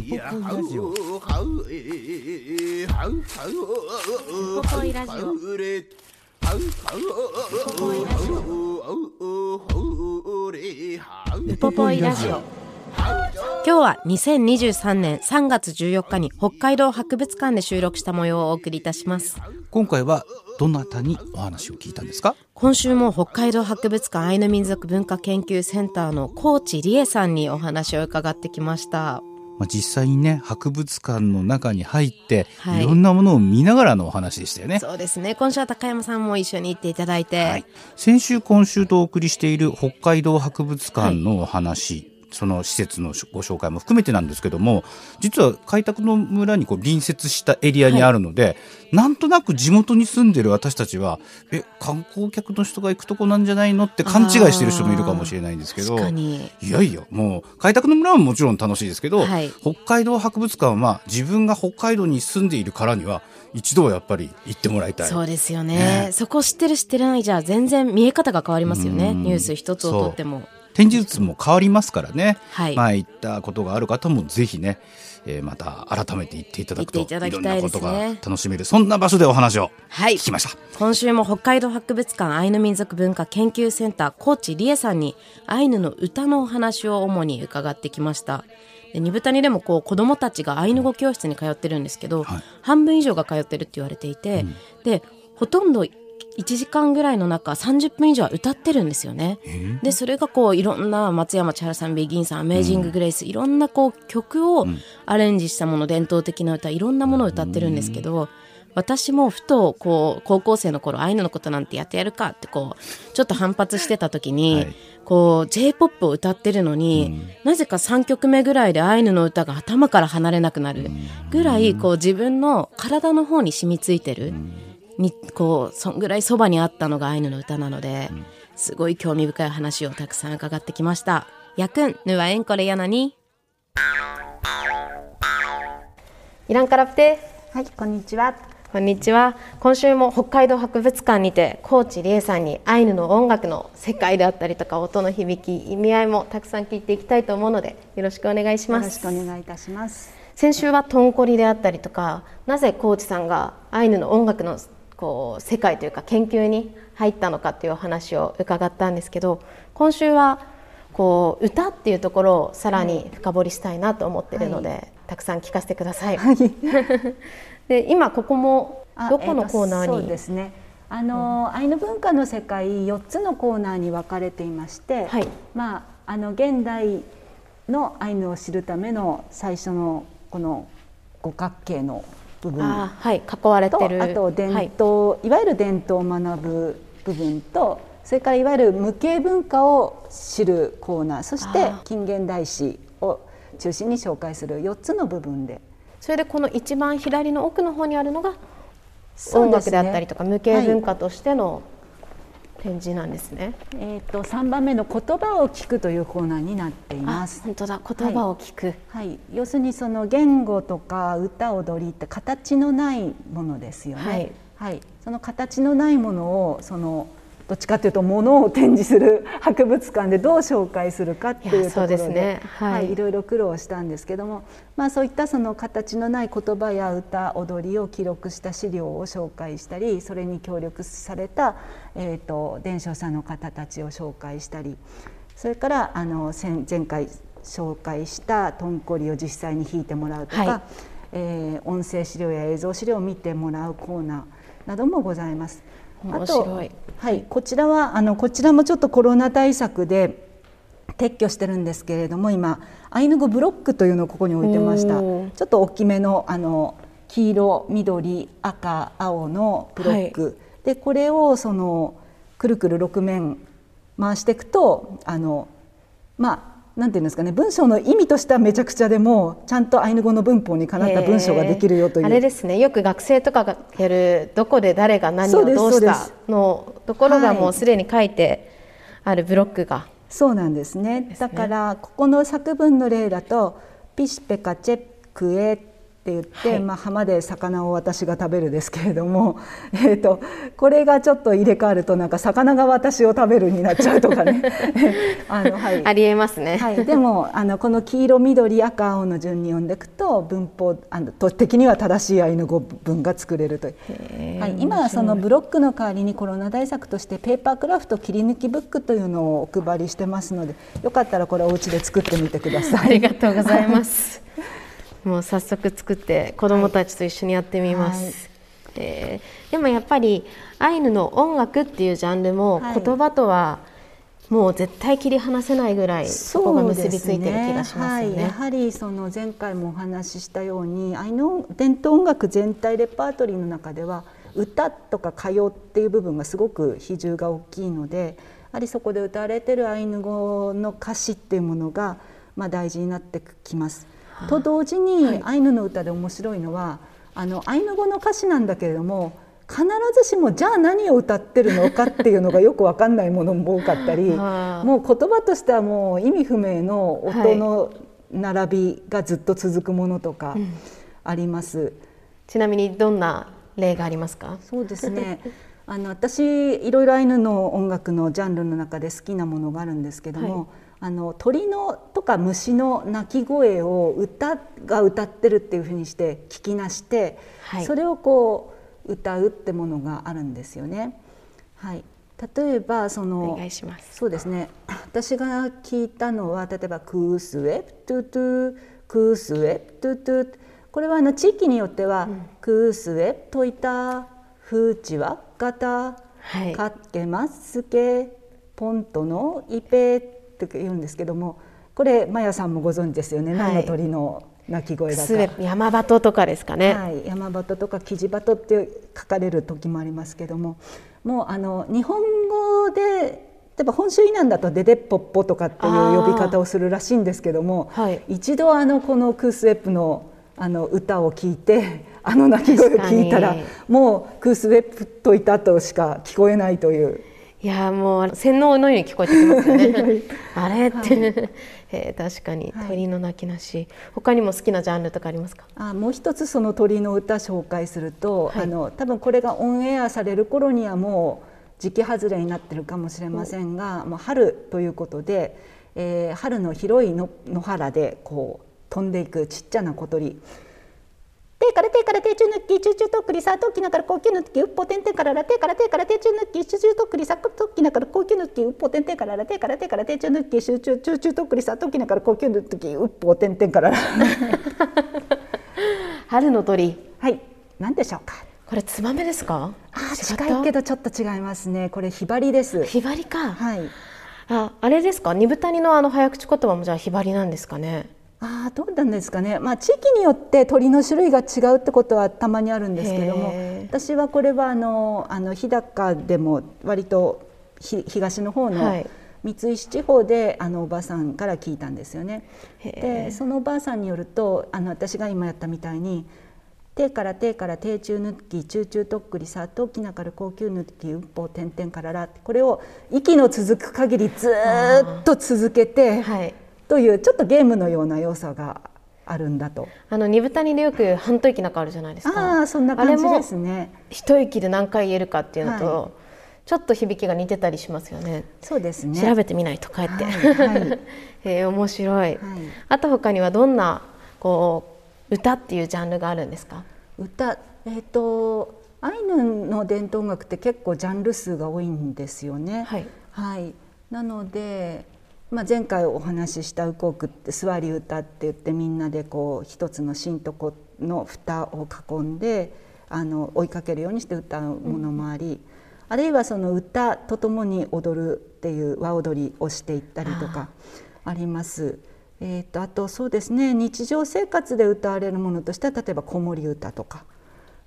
ウポポイラジオ。ウポポイラジオ。ウポポイラジオ。今日は2023年3月14日に北海道博物館で収録した模様をお送りいたします。今回はどなたにお話を聞いたんですか？今週も北海道博物館アイヌ民族文化研究センターの高知理恵さんにお話を伺ってきましたまあ、実際にね博物館の中に入って、はい。い、ろんなものを見ながらのお話でしたよね。そうですね。今週は高山さんも一緒に行っていただいて、はい、先週今週とお送りしている北海道博物館のお話、その施設のご紹介も含めてなんですけども実は開拓の村にこう隣接したエリアにあるので、なんとなく地元に住んでる私たちはえ観光客の人が行くとこなんじゃないの？って勘違いしてる人もいるかもしれないんですけどいやいやもう開拓の村はもちろん楽しいですけど、はい。北海道博物館は自分が北海道に住んでいるからには一度はやっぱり行ってもらいたい。そうですよね。ね。そこ知ってる知ってないじゃ全然見え方が変わりますよね。うん。ニュース一つをとっても展示物も変わりますからね、はい。前行ったことがある方もぜひね、えーまた改めて行っていただくといろんなことが楽しめるそんな場所でお話をはい。聞きました、今週も北海道博物館アイヌ民族文化研究センター高知理恵さんにアイヌの歌のお話を主に伺ってきました。で二豚にでもこう子どもたちがアイヌ語教室に通ってるんですけど、はい半分以上が通ってるって言われていて、でほとんど1時間ぐらいの中30分以上は歌ってるんですよね。でそれがこういろんな松山千春さんビギンさんアメージング・グレイス、いろんなこう曲をアレンジしたもの伝統的な歌いろんなものを歌ってるんですけど、私もふとこう高校生の頃アイヌのことなんてやってやるかってこうちょっと反発してた時に、はい。こう j p o p を歌ってるのに、なぜか3曲目ぐらいでアイヌの歌が頭から離れなくなるぐらいこう自分の体の方に染みついてる。にこうそんぐらいそばにあったのがアイヌの歌なので、すごい興味深い話をたくさん伺ってきました。やくん、ぬわえんこれやなに？イランカラプテはい、こんにちは。こんにちは。今週も北海道博物館にて高知理恵さんにアイヌの音楽の世界であったりとか音の響き、意味合いもたくさん聞いていきたいと思うのでよろしくお願いしよろします。くお願いいたします。先週はトンコリであったりとかなぜ高知さんがアイヌの音楽のこう世界というか研究に入ったのかっていうお話を伺ったんですけど今週はこう歌っていうところをさらに深掘りしたいなと思っているので、たくさん聞かせてください。で今ここもあどこのコーナーに、えとそうですね。あの、アイヌ文化の世界4つのコーナーに分かれていまして、はい。まああの現代のアイヌを知るための最初のこの五角形の部分。あーはい囲われとてる。あと伝はい。統、い、わゆる伝統を学ぶ部分とそれからいわゆる無形文化を知るコーナー。そして近現代史を中心に紹介する4つの部分で。それでこの一番左の奥の方にあるのが音楽であったりとか無形文化としての展示なんですね。えー、と3番目の言葉を聞くというコーナーになっていあます。本当だ言葉を聞く、はい、要するにその言語とか歌踊りって形のないものですよね。はいその形のないものをそのどっちかというと物を展示する博物館でどう紹介するかっていうところでですね。はい。はい、いろいろ苦労したんですけども、まあ、そういったその形のない言葉や歌踊りを記録した資料を紹介したりそれに協力された、えー、と伝承者の方たちを紹介したりそれからあの先前回紹介したトンコリを実際に弾いてもらうとか、はい。えー音声資料や映像資料を見てもらうコーナーなどもございます。面白い。はい、こちらはあのこちらもちょっとコロナ対策で撤去してるんですけれども今アイヌ語ブロックというのをここに置いてました。ちょっと大きめのあの黄色緑赤青のブロック、でこれをそのくるくる6面回していくとあのまあなんていうんですかね文章の意味としてはめちゃくちゃでもちゃんとアイヌ語の文法にかなった文章ができるよという、あれですね。よく学生とかがやるどこで誰が何をどうしたのところがもうすでに書いてあるブロックが、そうなんですね、ね、だからここの作文の例だと「ピシペカチェクエ」って言って、はい、まあ、浜で魚を私が食べるですけれども、えーと、これがちょっと入れ替わるとなんか魚が私を食べるになっちゃうとかね。あの、はい、ありえますね、はい、でもあのこの黄色緑赤青の順に読んでいくと文法あのと的には正しいアイヌ語文が作れるという、はい、今はそのブロックの代わりにコロナ対策としてペーパークラフト切り抜きブックというのをお配りしてますのでよかったらこれお家で作ってみてください。ありがとうございますもう早速作って子どもたちと一緒にやってみます。はい、えー、でもやっぱりアイヌの音楽っていうジャンルも言葉とはもう絶対切り離せないぐらいそこが結びついてる気がしますよね。ねはい、やはりその前回もお話ししたようにアイヌ伝統音楽全体レパートリーの中では歌とか歌謡っていう部分がすごく比重が大きいのでやはりそこで歌われてるアイヌ語の歌詞っていうものがまあ大事になってきます。と同時にアイヌの歌で面白いのはあのアイヌ語の歌詞なんだけれども必ずしもじゃあ何を歌ってるのかっていうのがよく分かんないものも多かったりもう言葉としてはもう意味不明の音の並びがずっと続くものとかあります。うん、ちなみにどんな例がありますか？そうですね。あの私いろいろアイヌの音楽のジャンルの中で好きなものがあるんですけども、はいあの鳥のとか虫の鳴き声を歌が歌ってるっていうふうにして聞きなして、はい、それをこう歌うってものがあるんですよね。はい、例えばそのそうですね。私が聞いたのは例えば「クースウェプトゥトゥクースウェプトゥトゥ」これはあの地域によっては「うん、クースウェプトイタフーチワガタ」「かけますけ」「ポントのイペ」って言うんですけどもこれマヤさんもご存知ですよね、はい、何の鳥の鳴き声だか。山鳩とかですかね、はい、山鳩とかキジバトって書かれる時もありますけどももうあの日本語で例えば本州以南だと「デデッポッポ」とかっていう呼び方をするらしいんですけども、はい、一度あのこのクースウェップのあの歌を聞いてあの鳴き声を聞いたらもうクースウェップといたとしか聞こえないといういやもう洗脳のように聞こえてきますよね。あれって、はい、えー、確かに鳥の鳴きなし、はい、他にも好きなジャンルとかありますか？あもう一つその鳥の歌紹介すると、はい、あの多分これがオンエアされる頃にはもう時期外れになってるかもしれませんが、もう春ということで、えー、春の広い野原でこう飛んでいくちっちゃな小鳥手から手から手中抜き中中とっくりさときながら高級抜きうっぽてんてんからら手から手から手中抜き中中とっくりさときながら高級抜きうっぽてんてんからら手から手から手中抜き集中中中とっくりさときながら高級抜きうっぽてんてんからら春の鳥はい何でしょうかこれツバメですかあ近いけどちょっと違いますねこれひばりですひばりかはいああれですか二豚谷のあの早口言葉もじゃあひばりなんですかねあどうなんですかね、まあ、地域によって鳥の種類が違うってことはたまにあるんですけども私はこれはあのあの日高でも割と東の方の三石地方であのおばあさんから聞いたんですよね。でそのおばあさんによるとあの私が今やったみたいに手から手から手中抜き中中とっくりさときなから高級抜きうっぽう点々かららこれを息の続く限りずっと続けて、はい、というちょっとゲームのような要素があるんだと。あの二豚にでよく半吐息なんかあるじゃないですか。ああそんな感じですね。一息で何回言えるかっていうのと、はい、ちょっと響きが似てたりしますよね。そうですね。調べてみないと帰って。はい、えー、面白い。はい、あと他にはどんなこう歌っていうジャンルがあるんですか？歌えっ、ー、とアイヌの伝統音楽って結構ジャンル数が多いんですよね。はい。はい。なのでまあ、前回お話ししたウコークって座り歌って言ってみんなでこう一つの新床の蓋を囲んであの追いかけるようにして歌うものもあり、うん、あるいはその歌とともに踊るっていう和踊りをしていったりとかあります。えーと、あとそうですね日常生活で歌われるものとしては例えば子守歌とか、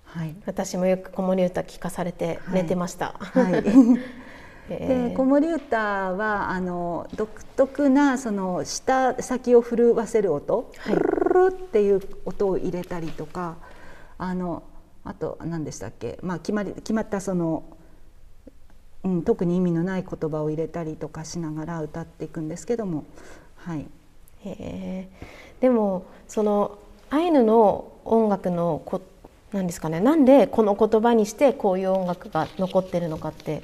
はい、私もよく子守歌聞かされて寝てました。はい、は いで子守歌はあの独特なその舌先を震わせる音、はい、ルルっていう音を入れたりとかあのあと何でしたっけ、まあ、決まり決まったその、うん、特に意味のない言葉を入れたりとかしながら歌っていくんですけども。はい、へでもそのアイヌの音楽のこなんですかね？なんでこの言葉にしてこういう音楽が残ってるのかって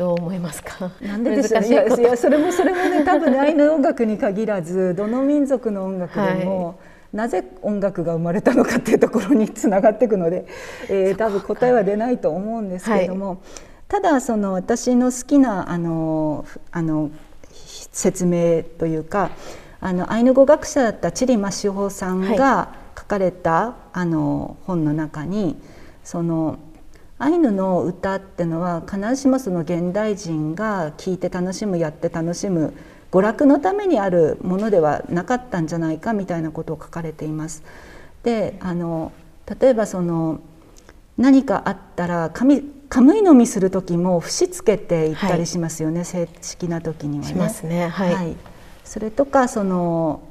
どう思いますか？なんでです？かいやいやそれもそれもね多分ねアイヌ音楽に限らずどの民族の音楽でも、はい、なぜ音楽が生まれたのかっていうところにつながっていくので、えー、多分答えは出ないと思うんですけれども、はい、ただその私の好きなあのあの説明というかあのアイヌ語学者だったチリマシホさんが書かれた、はい、あの本の中にそのアイヌの歌ってのは必ずしもその現代人が聴いて楽しむやって楽しむ娯楽のためにあるものではなかったんじゃないかみたいなことを書かれています。であの例えばその何かあったら髪カムイ飲みする時も節つけていったりしますよね、はい、正式な時にはね。しますね、はい、はい、それとかその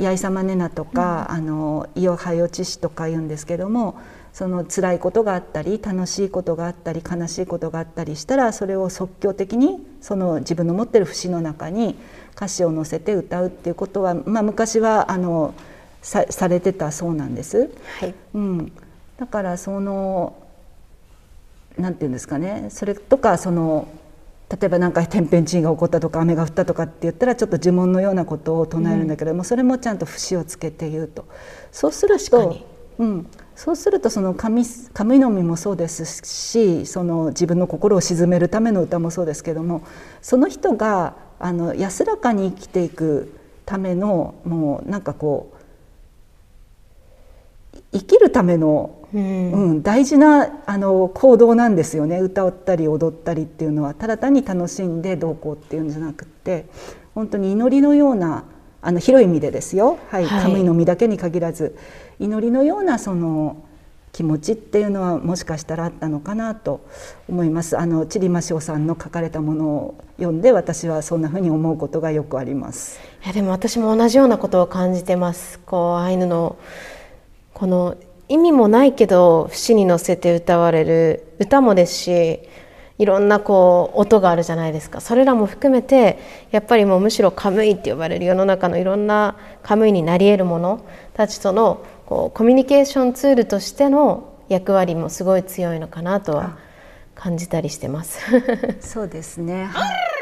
八重様ねなとか、うん、あの伊予早落ちしとか言うんですけどもその辛いことがあったり楽しいことがあったり悲しいことがあったりしたらそれを即興的にその自分の持ってる節の中に歌詞を載せて歌うっていうことは、まあ、昔はあのさされてたそうなんです。はい。うん、だからそのなんていうんですかね。それとかその例えば何か天変地異が起こったとか雨が降ったとかって言ったらちょっと呪文のようなことを唱えるんだけども、うん、それもちゃんと節をつけて言うと。そうすると、うん、そうするとその神神の実もそうですしその自分の心を鎮めるための歌もそうですけどもその人があの安らかに生きていくためのもうなんかこう生きるためのうん、うん、大事なあの行動なんですよね。歌ったり踊ったりっていうのは。ただ単に楽しんでどうこうっていうんじゃなくって本当に祈りのようなあの広い意味でですよ、はい、はい、神の実だけに限らず祈りのようなその気持ちっていうのはもしかしたらあったのかなと思います。あのチリマシオさんの書かれたものを読んで私はそんなふうに思うことがよくあります。いやでも私も同じようなことを感じてます。こうアイヌのこの意味もないけど節に乗せて歌われる歌もですしいろんなこう音があるじゃないですかそれらも含めてやっぱりもうむしろカムイって呼ばれる世の中のいろんなカムイになり得るものたちとのこうコミュニケーションツールとしての役割もすごい強いのかなとは感じたりしてます。そうですね、は い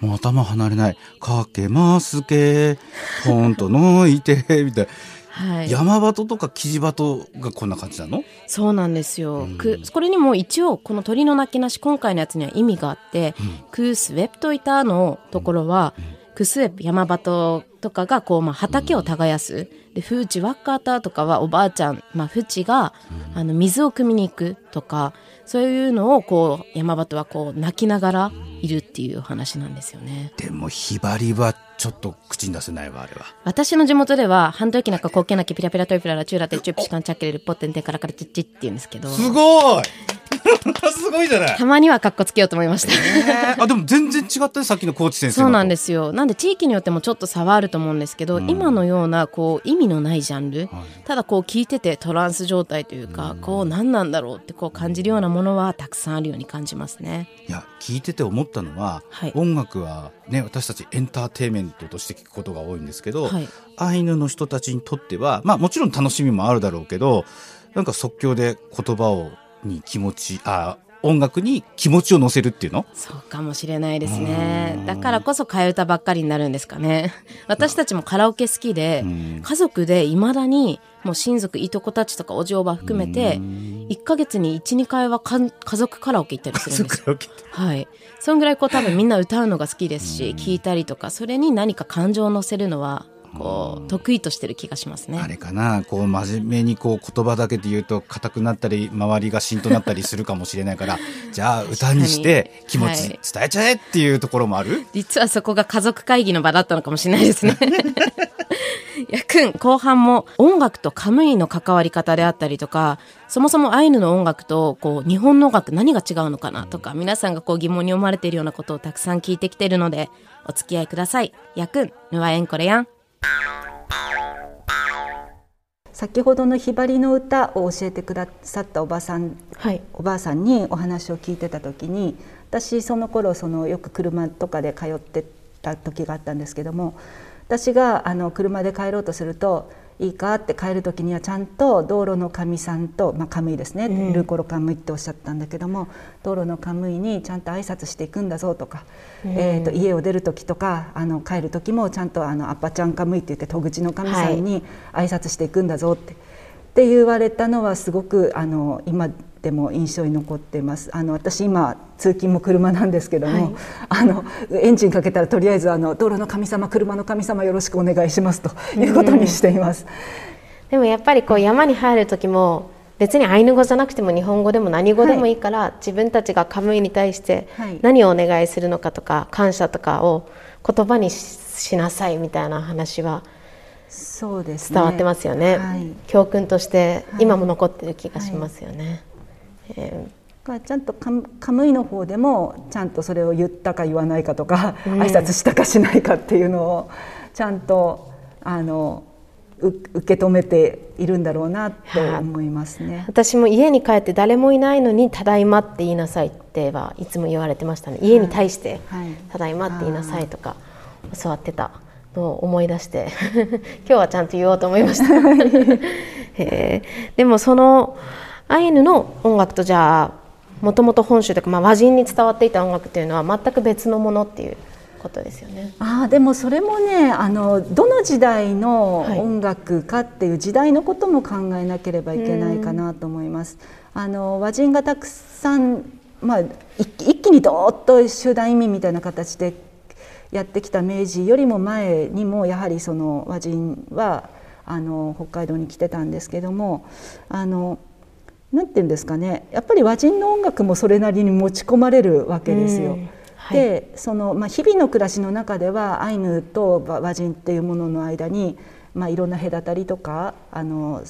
もう頭離れない。かけますけ、ポンとのいて、みたいな。はい、山鳩とかキジ鳩がこんな感じなの？そうなんですよ、うん、くこれにも一応この鳥の鳴きなし今回のやつには意味があって、うん、クースウェプトイターのところは、うん、クスウェプ山鳩とかがこう、まあ、畑を耕す、でフーチワッカーターとかはおばあちゃん、まあ、フチが、あの水を汲みに行くとかそういうのをこう山鳩はこう泣きながらいるっていう話なんですよね。でもひばりはちょっと口に出せないわあれは。私の地元では半時なんかこうけなきピラピラトイプララチューラテチューピシカンチャッケレルポッテンテカラカラチッチって言うんですけど。すごい すごいじゃない。たまにはかっこつけようと思いました、えー、あでも全然違ったさっきのコーチ先生そうなんですよ。なんで地域によってもちょっと差はあると思うんですけど、うん、今のようなこう意味のないジャンル、はい、ただこう聞いててトランス状態というか、うん、こう何なんだろうってこう感じるようなものはたくさんあるように感じますね。いや聞いてて思ったのは、はい、音楽はね私たちエンターテインメントとして聞くことが多いんですけど、はい、アイヌの人たちにとってはまあもちろん楽しみもあるだろうけどなんか即興で言葉をに気持ちあ音楽に気持ちを乗せるっていうの？そうかもしれないですね。だからこそ替え歌ばっかりになるんですかね。私たちもカラオケ好きで家族でいまだにもう親族いとこたちとかお嬢ば含めて1か月に12回は家族カラオケ行ったりするんですよ。はい。そんぐらいこう多分みんな歌うのが好きですし聞いたりとかそれに何か感情を乗せるのはこう得意としてる気がしますね。あれかなこう真面目にこう言葉だけで言うと硬くなったり周りがしんとなったりするかもしれないから じゃあ歌にして気持ち伝えちゃえっていうところもある、はい、実はそこが家族会議の場だったのかもしれないですね。やくん、後半も音楽とカムイの関わり方であったりとか、そもそもアイヌの音楽とこう日本の音楽何が違うのかなとか、皆さんがこう疑問に思われているようなことをたくさん聞いてきてるので、お付き合いください。やくん、ぬわえんこれやん。先ほどのひばりの歌を教えてくださったおばさん、はい、おばあさんにお話を聞いてた時に私その頃そのよく車とかで通ってた時があったんですけども私があの車で帰ろうとするといいかって帰る時にはちゃんと道路の神さんと、まあ、カムイですね、うん、ルーコロカムイっておっしゃったんだけども道路のカムイにちゃんと挨拶していくんだぞとか、うん、えーと、家を出る時とかあの帰る時もちゃんとあのアッパちゃんカムイって言って戸口の神さんに挨拶していくんだぞって。はいって言われたのはすごくあの今でも印象に残っています。あの私今通勤も車なんですけども、はい、あのエンジンかけたらとりあえずあの道路の神様車の神様よろしくお願いしますということにしています。でもやっぱりこう山に入る時も別にアイヌ語じゃなくても日本語でも何語でもいいから、はい、自分たちがカムイに対して何をお願いするのかとか感謝とかを言葉にしなさいみたいな話はそうです伝わってますよね、はい、教訓として今も残ってる気がしますよね。はい、えー、ちゃんとカムイの方でもちゃんとそれを言ったか言わないかとか、うん、挨拶したかしないかっていうのをちゃんとあの受け止めているんだろうなと思いますね。私も家に帰って誰もいないのに「ただいま」って言いなさいってはいつも言われてましたね。家に対して「ただいま」って言いなさいとか教わってた。のを思い出して 今日はちゃんと言おうと思いました えー、でもそのアイヌの音楽とじゃあもともと本州というか、まあ、和人に伝わっていた音楽っていうのは全く別のものっていうことですよね。あでもそれもねあのどの時代の音楽かっていう時代のことも考えなければいけないかなと思います。あの和人がたくさん、まあ、一気にどーっと集団移民みたいな形でやってきた明治よりも前にもやはりその和人はあの北海道に来てたんですけどもあのなんて言うんですかね。やっぱり和人の音楽もそれなりに持ち込まれるわけですよ。はい、でその、まあ、日々の暮らしの中ではアイヌと和人っていうものの間に、まあ、いろんな隔たりとかあの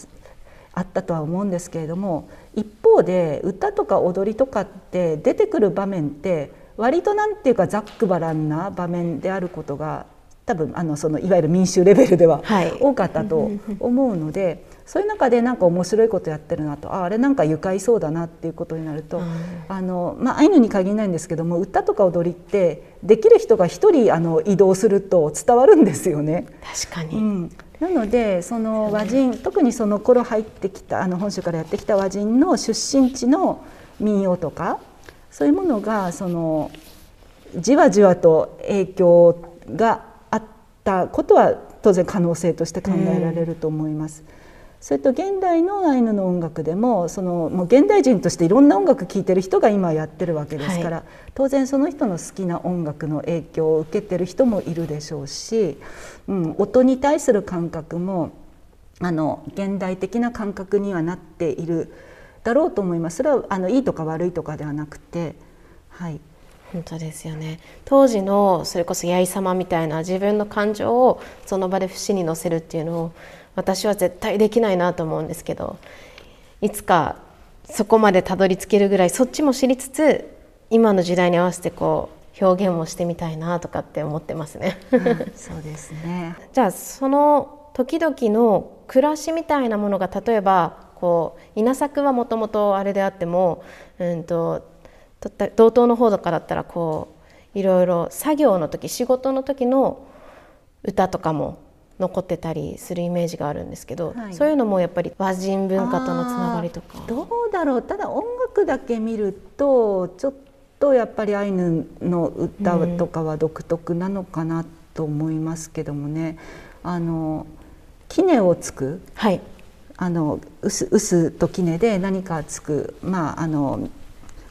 あったとは思うんですけれども一方で歌とか踊りとかって出てくる場面って割となんていうかざっくばらんな場面であることが多分あのそのいわゆる民衆レベルでは多かったと思うので、そういう中でなんか面白いことやってるなとああれなんか愉快そうだなっていうことになると、あのまあ、アイヌに限らないんですけども歌とか踊りってできる人が一人あの移動すると伝わるんですよね。確かに、うんなのでその和人特にその頃入ってきたあの本州からやってきた和人の出身地の民謡とかそういうものがそのじわじわと影響があったことは当然可能性として考えられると思います。うん、それと現代のアイヌの音楽でもそのもう現代人としていろんな音楽聴いてる人が今やってるわけですから、はい、当然その人の好きな音楽の影響を受けてる人もいるでしょうし、うん、音に対する感覚もあの現代的な感覚にはなっているだろうと思います。それはあのいいとか悪いとかではなくてはい。本当ですよね。当時のそれこそ八重様みたいな自分の感情をその場で節に乗せるっていうのを私は絶対できないなと思うんですけどいつかそこまでたどり着けるぐらいそっちも知りつつ今の時代に合わせてこう表現もしてみたいなとかって思ってますね。そうですね じゃあその時々の暮らしみたいなものが例えばこう稲作はもともとあれであっても、うんと、同等の方とかだったらこういろいろ作業の時仕事の時の歌とかも残ってたりするイメージがあるんですけど、はい、そういうのもやっぱり和人文化とのつながりとか。どうだろう。ただ音楽だけ見るとちょっとやっぱりアイヌの歌とかは独特なのかなと思いますけどもね。うん、あの杵をつく、はい、あの臼と杵で何かつく、まあ、あの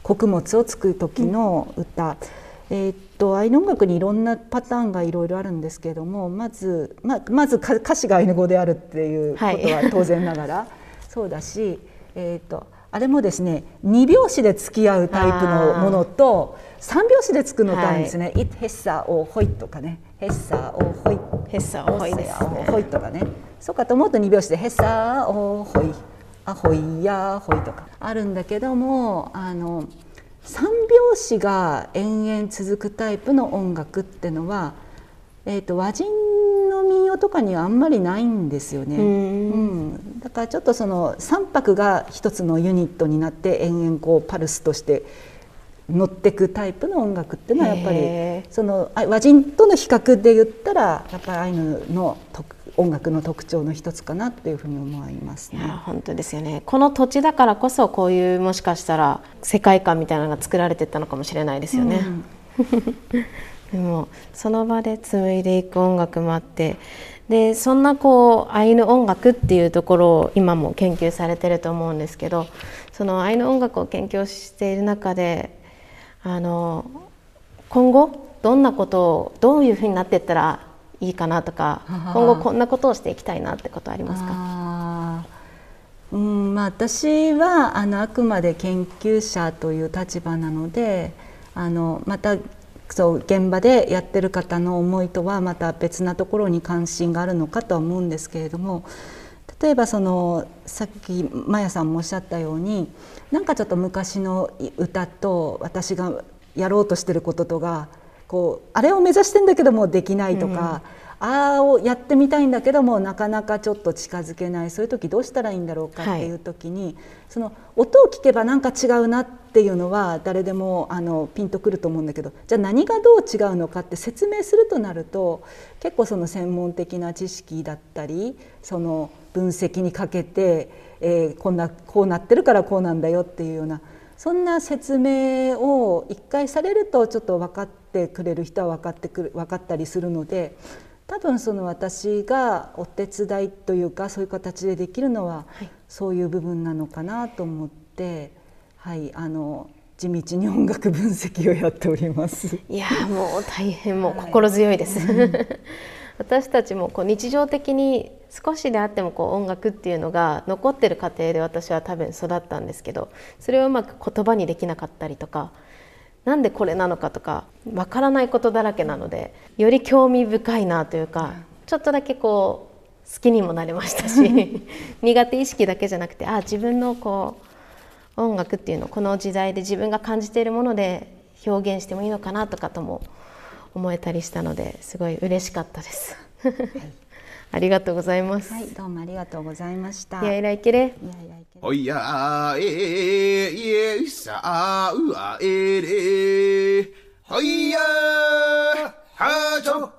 穀物をつく時の歌、うん、えー、っとアイヌ音楽にいろんなパターンがいろいろあるんですけれどもまずままず歌詞がアイヌ語であるっていうことは当然ながら、はい、そうだし、えー、っとあれもですね2拍子で付き合うタイプのものと3拍子でつくのとあるんですね「はい、イッヘッサーをホイ」とかね「ヘッサーをホイ」ヘッサーホイですね。ホイとかね。そうかと思うと2拍子でヘッサーおホイあホイやホイとかあるんだけどもあの3拍子が延々続くタイプの音楽ってのは、えーと、和人の民謡とかにはあんまりないんですよね。うん、だからちょっとその3拍が一つのユニットになって延々こうパルスとして乗ってくタイプの音楽っていうのはやっぱりその和人との比較で言ったらやっぱりアイヌの音楽の特徴の一つかなっていうふうに思いますね。本当ですよね。この土地だからこそこういうもしかしたら世界観みたいなのが作られてったのかもしれないですよね。うん、でもその場で紡いでいく音楽もあってでそんなこうアイヌ音楽っていうところを今も研究されてると思うんですけどそのアイヌ音楽を研究している中であの今後どんなことをどういうふうになっていったらいいかなとか今後こんなことをしていきたいなってことありますか？うんまあ、私はあのあくまで研究者という立場なのであのまたそう現場でやってる方の思いとはまた別なところに関心があるのかとは思うんですけれども例えばそのさっきマヤさんもおっしゃったようになんかちょっと昔の歌と私がやろうとしてることとがこうあれを目指してんだけどもできないとか、うん、ああをやってみたいんだけどもなかなかちょっと近づけない。そういう時どうしたらいいんだろうかっていう時に、はい、その音を聞けばなんか違うなっていうのは誰でもあのピンとくると思うんだけどじゃあ何がどう違うのかって説明するとなると結構その専門的な知識だったりその分析にかけて、えー、こんなこうなってるからこうなんだよっていうようなそんな説明を一回されるとちょっと分かってくれる人は分かってくる分かったりするので多分その私がお手伝いというかそういう形でできるのは、そういう部分なのかなと思って、はい、あの地道に音楽分析をやっております。いやもう大変もう心強いです。は い私たちもこう日常的に少しであってもこう音楽っていうのが残ってる過程で私は多分育ったんですけどそれをうまく言葉にできなかったりとかなんでこれなのかとかわからないことだらけなのでより興味深いなというかちょっとだけこう好きにもなれましたし 苦手意識だけじゃなくてあ自分のこう音楽っていうのをこの時代で自分が感じているもので表現してもいいのかなとかとも思えたりしたのですごい嬉しかったです。はい、ありがとうございます。はい、どうもありがとうございました。いやいらいけれ。おやええいさあうあえれ。おやはちょ。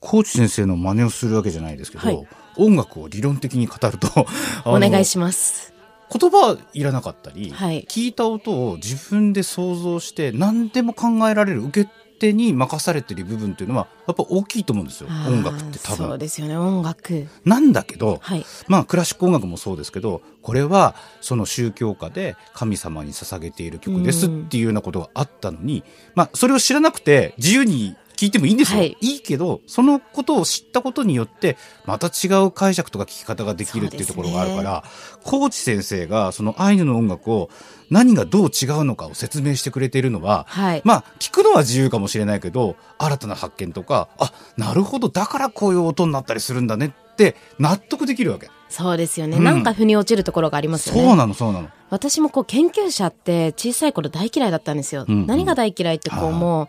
コーチ先生の真似をするわけじゃないですけど、はい、音楽を理論的に語るとお願いします。言葉はいらなかったり、はい、聞いた音を自分で想像して何でも考えられる受け手に任されてる部分っていうのはやっぱ大きいと思うんですよ。音楽って多分。そうですよね。音楽。なんだけど、はい、まあクラシック音楽もそうですけどこれはその宗教歌で神様に捧げている曲ですっていうようなことがあったのに、まあそれを知らなくて自由に聞いてもいいんですよ、はい、いいけどそのことを知ったことによってまた違う解釈とか聞き方ができるっていうところがあるから、ね、コーチ先生がそのアイヌの音楽を何がどう違うのかを説明してくれているのは、はい、まあ聞くのは自由かもしれないけど新たな発見とかあなるほどだからこういう音になったりするんだねって納得できるわけ。そうですよね、うん、なんか腑に落ちるところがありますよね。そうなのそうなの。私もこう研究者って小さい頃大嫌いだったんですよ。うんうん、何が大嫌いってこうもう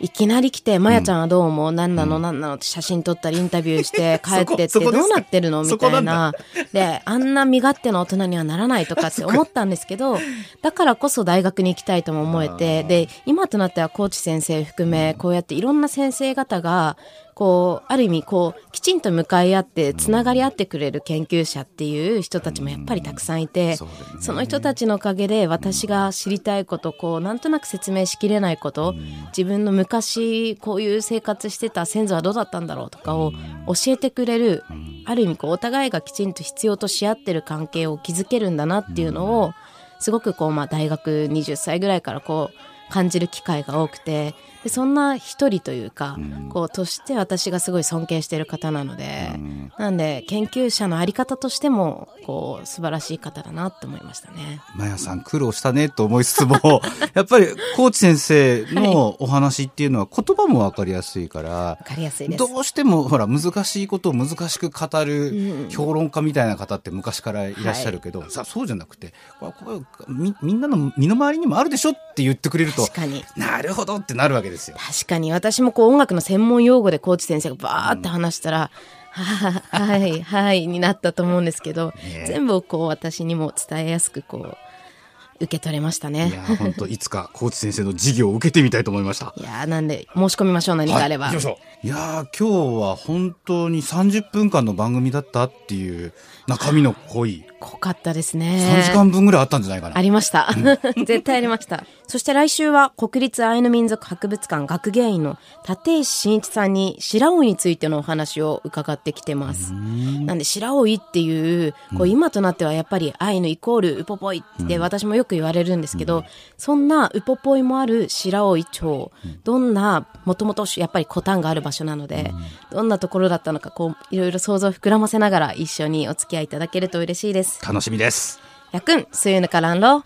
いきなり来て、まやちゃんはどう思う、何なの？何なのって写真撮ったりインタビューして 帰ってってどうなってるの？みたいな。で、あんな身勝手な大人にはならないとかって思ったんですけど、だからこそ大学に行きたいとも思えて、で、今となってはコーチ先生含め、こうやっていろんな先生方が、こう、ある意味、こう、きちんと向かい合って、つながり合ってくれる研究者っていう人たちもやっぱりたくさんいて、その人たちのおかげで私が知りたいこと、こう、なんとなく説明しきれないこと、自分の昔、こういう生活してた先祖はどうだったんだろうとかを教えてくれる、ある意味、こう、お互いがきちんと必要とし合ってる関係を築けるんだなっていうのを、すごくこう、まあ、大学20歳ぐらいからこう、感じる機会が多くてでそんな一人というか、うん、こうとして私がすごい尊敬している方なので、うん、なんで研究者のあり方としてもこう素晴らしい方だなって思いましたね。マヤさん苦労したねと思いつつも やっぱりコーチ先生のお話っていうのは言葉も分かりやすいから、はい、かりやすいどうしてもほら難しいことを難しく語る評論家みたいな方って昔からいらっしゃるけど、はい、さそうじゃなくてこれみみんなの身の回りにもあるでしょって言ってくれるとなるほどってなるわけですよ。確かに私もこう音楽の専門用語でコーチ先生がバーって話したら、うん、はい、はい、になったと思うんですけど、ね、全部こう私にも伝えやすくこう、受け取れましたね。いや、本当いつかコーチ先生の授業を受けてみたいと思いました。いや、なんで申し込みましょう、何かあれば。はい、いや今日は本当に30分間の番組だったっていう中身の濃い。濃かったですね。3時間分ぐらいあったんじゃないかな。ありました。絶対ありました。そして来週は国立アイヌ民族博物館学芸員の立石真一さんに白老についてのお話を伺ってきてます。なんで白老っていう、こう今となってはやっぱりアイヌイコールウポポイって私もよく言われるんですけど、そんなウポポイもある白老町、どんな、もともとやっぱりコタンがある場所なので、どんなところだったのか、こういろいろ想像を膨らませながら一緒にお付き合いいただけると嬉しいです。楽しみです。やくん、すゆぬからんろ。